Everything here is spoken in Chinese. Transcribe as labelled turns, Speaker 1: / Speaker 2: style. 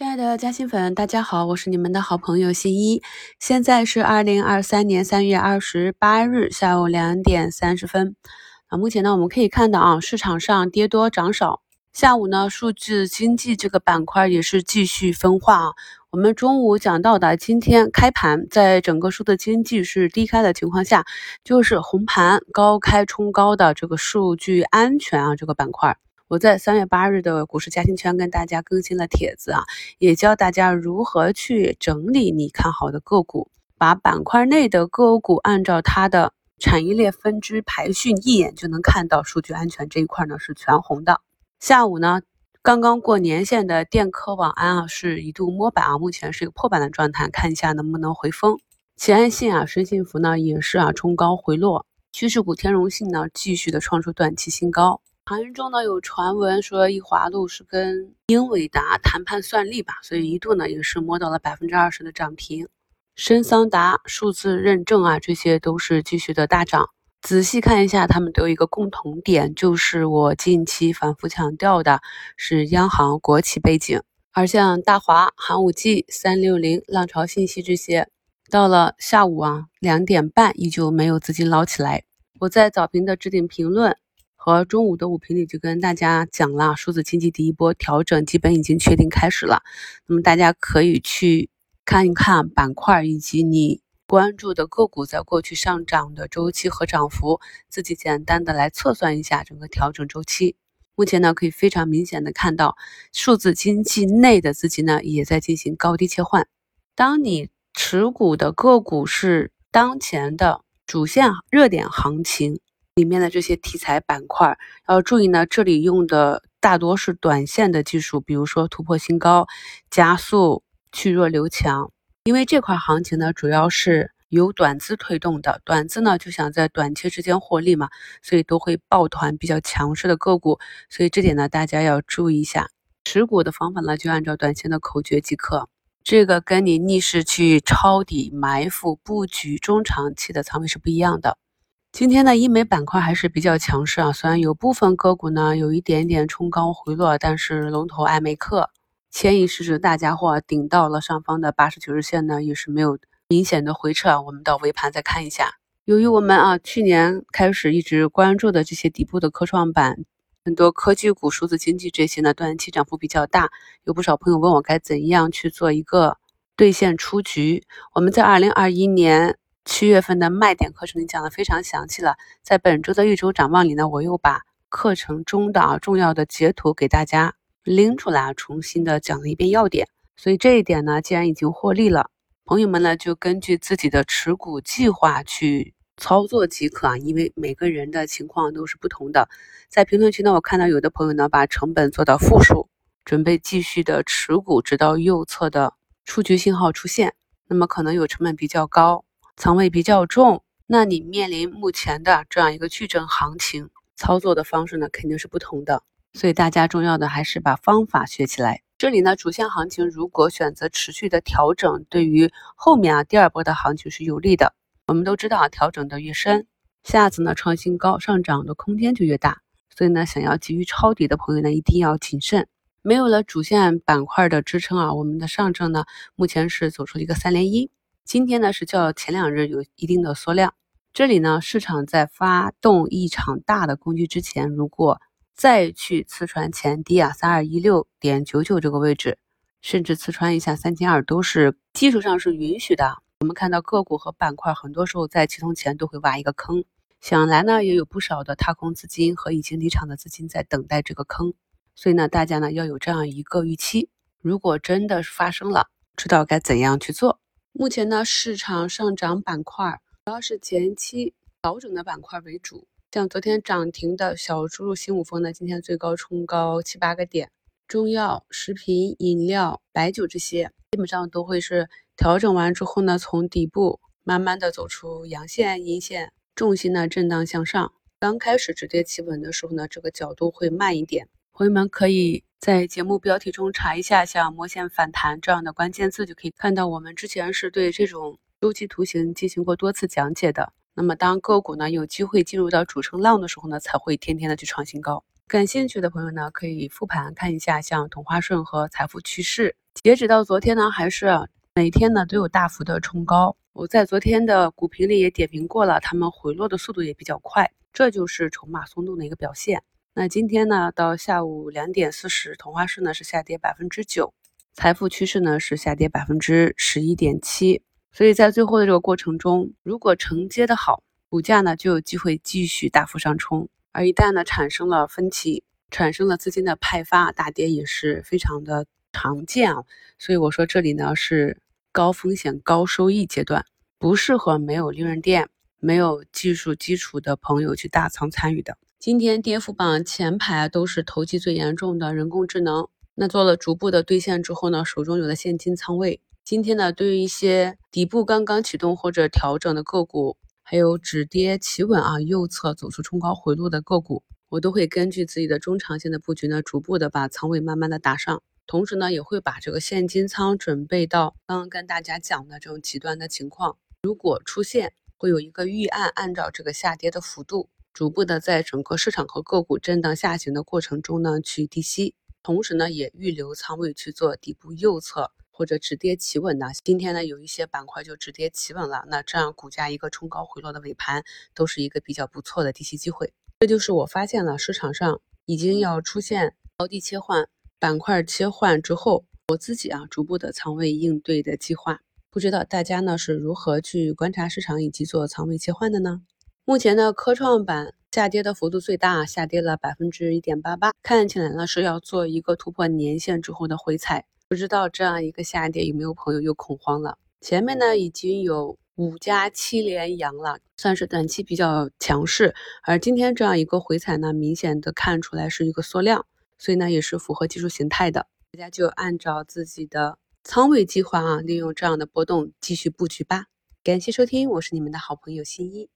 Speaker 1: 亲爱的嘉兴粉，大家好，我是你们的好朋友新一。现在是二零二三年三月二十八日下午两点三十分。啊，目前呢，我们可以看到啊，市场上跌多涨少。下午呢，数字经济这个板块也是继续分化啊。我们中午讲到的，今天开盘在整个数字经济是低开的情况下，就是红盘高开冲高的这个数据安全啊这个板块。我在三月八日的股市嘉兴圈跟大家更新了帖子啊，也教大家如何去整理你看好的个股，把板块内的个股按照它的产业链分支排序，一眼就能看到数据安全这一块呢是全红的。下午呢，刚刚过年线的电科网安啊是一度摸板啊，目前是一个破板的状态，看一下能不能回风。齐安信啊、深信服呢也是啊冲高回落，趋势股天荣信呢继续的创出短期新高。行业中呢有传闻说，易华路是跟英伟达谈判算力吧，所以一度呢也是摸到了百分之二十的涨停。深桑达数字认证啊，这些都是继续的大涨。仔细看一下，他们都有一个共同点，就是我近期反复强调的是央行国企背景。而像大华、寒武纪、三六零、浪潮信息这些，到了下午啊两点半依旧没有资金捞起来。我在早评的置顶评论。和中午的午评里就跟大家讲了，数字经济第一波调整基本已经确定开始了。那么大家可以去看一看板块以及你关注的个股在过去上涨的周期和涨幅，自己简单的来测算一下整个调整周期。目前呢，可以非常明显的看到，数字经济内的资金呢也在进行高低切换。当你持股的个股是当前的主线热点行情。里面的这些题材板块要注意呢，这里用的大多是短线的技术，比如说突破新高、加速、去弱留强。因为这块行情呢，主要是由短资推动的，短资呢就想在短期之间获利嘛，所以都会抱团比较强势的个股，所以这点呢大家要注意一下。持股的方法呢，就按照短线的口诀即可，这个跟你逆势去抄底埋伏布局中长期的仓位是不一样的。今天的医美板块还是比较强势啊，虽然有部分个股呢有一点点冲高回落，但是龙头爱美克牵引市值大家伙顶到了上方的八十九日线呢，也是没有明显的回撤。我们到尾盘再看一下。由于我们啊去年开始一直关注的这些底部的科创板，很多科技股、数字经济这些呢短期涨幅比较大，有不少朋友问我该怎样去做一个兑现出局。我们在二零二一年。七月份的卖点课程里讲的非常详细了，在本周的一周展望里呢，我又把课程中的啊重要的截图给大家拎出来，重新的讲了一遍要点。所以这一点呢，既然已经获利了，朋友们呢就根据自己的持股计划去操作即可啊，因为每个人的情况都是不同的。在评论区呢，我看到有的朋友呢把成本做到负数，准备继续的持股，直到右侧的出局信号出现，那么可能有成本比较高。仓位比较重，那你面临目前的这样一个巨震行情，操作的方式呢肯定是不同的。所以大家重要的还是把方法学起来。这里呢，主线行情如果选择持续的调整，对于后面啊第二波的行情是有利的。我们都知道啊，调整的越深，下次呢创新高上涨的空间就越大。所以呢，想要急于抄底的朋友呢，一定要谨慎。没有了主线板块的支撑啊，我们的上证呢目前是走出了一个三连阴。今天呢是较前两日有一定的缩量，这里呢市场在发动一场大的攻击之前，如果再去刺穿前低啊三二一六点九九这个位置，甚至刺穿一下三千二，都是技术上是允许的。我们看到个股和板块很多时候在启动前都会挖一个坑，想来呢也有不少的踏空资金和已经离场的资金在等待这个坑，所以呢大家呢要有这样一个预期，如果真的发生了，知道该怎样去做。目前呢，市场上涨板块主要是前期调整的板块为主，像昨天涨停的小猪、新五丰呢，今天最高冲高七八个点，中药、食品饮料、白酒这些基本上都会是调整完之后呢，从底部慢慢的走出阳线、阴线，重心呢震荡向上。刚开始止跌企稳的时候呢，这个角度会慢一点，朋友们可以。在节目标题中查一下像“魔线反弹”这样的关键字，就可以看到我们之前是对这种周期图形进行过多次讲解的。那么当个股呢有机会进入到主升浪的时候呢，才会天天的去创新高。感兴趣的朋友呢，可以复盘看一下，像同花顺和财富趋势，截止到昨天呢，还是每天呢都有大幅的冲高。我在昨天的股评里也点评过了，他们回落的速度也比较快，这就是筹码松动的一个表现。那今天呢，到下午两点四十，同花顺呢是下跌百分之九，财富趋势呢是下跌百分之十一点七。所以在最后的这个过程中，如果承接的好，股价呢就有机会继续大幅上冲。而一旦呢产生了分歧，产生了资金的派发，大跌也是非常的常见啊。所以我说这里呢是高风险高收益阶段，不适合没有利润垫、没有技术基础的朋友去大仓参与的。今天跌幅榜前排都是投机最严重的人工智能，那做了逐步的兑现之后呢，手中有的现金仓位。今天呢，对于一些底部刚刚启动或者调整的个股。还有止跌企稳啊，右侧走出冲高回落的个股，我都会根据自己的中长线的布局呢，逐步的把仓位慢慢的打上，同时呢，也会把这个现金仓准备到刚刚跟大家讲的这种极端的情况，如果出现会有一个预案，按照这个下跌的幅度，逐步的在整个市场和个股震荡下行的过程中呢，去低吸，同时呢，也预留仓位去做底部右侧。或者止跌企稳的，今天呢有一些板块就止跌企稳了，那这样股价一个冲高回落的尾盘，都是一个比较不错的低吸机会。这就是我发现了市场上已经要出现高低切换、板块切换之后，我自己啊逐步的仓位应对的计划。不知道大家呢是如何去观察市场以及做仓位切换的呢？目前呢科创板下跌的幅度最大，下跌了百分之一点八八，看起来呢是要做一个突破年线之后的回踩。不知道这样一个下跌有没有朋友又恐慌了？前面呢已经有五家七连阳了，算是短期比较强势。而今天这样一个回踩呢，明显的看出来是一个缩量，所以呢也是符合技术形态的。大家就按照自己的仓位计划啊，利用这样的波动继续布局吧。感谢收听，我是你们的好朋友新一。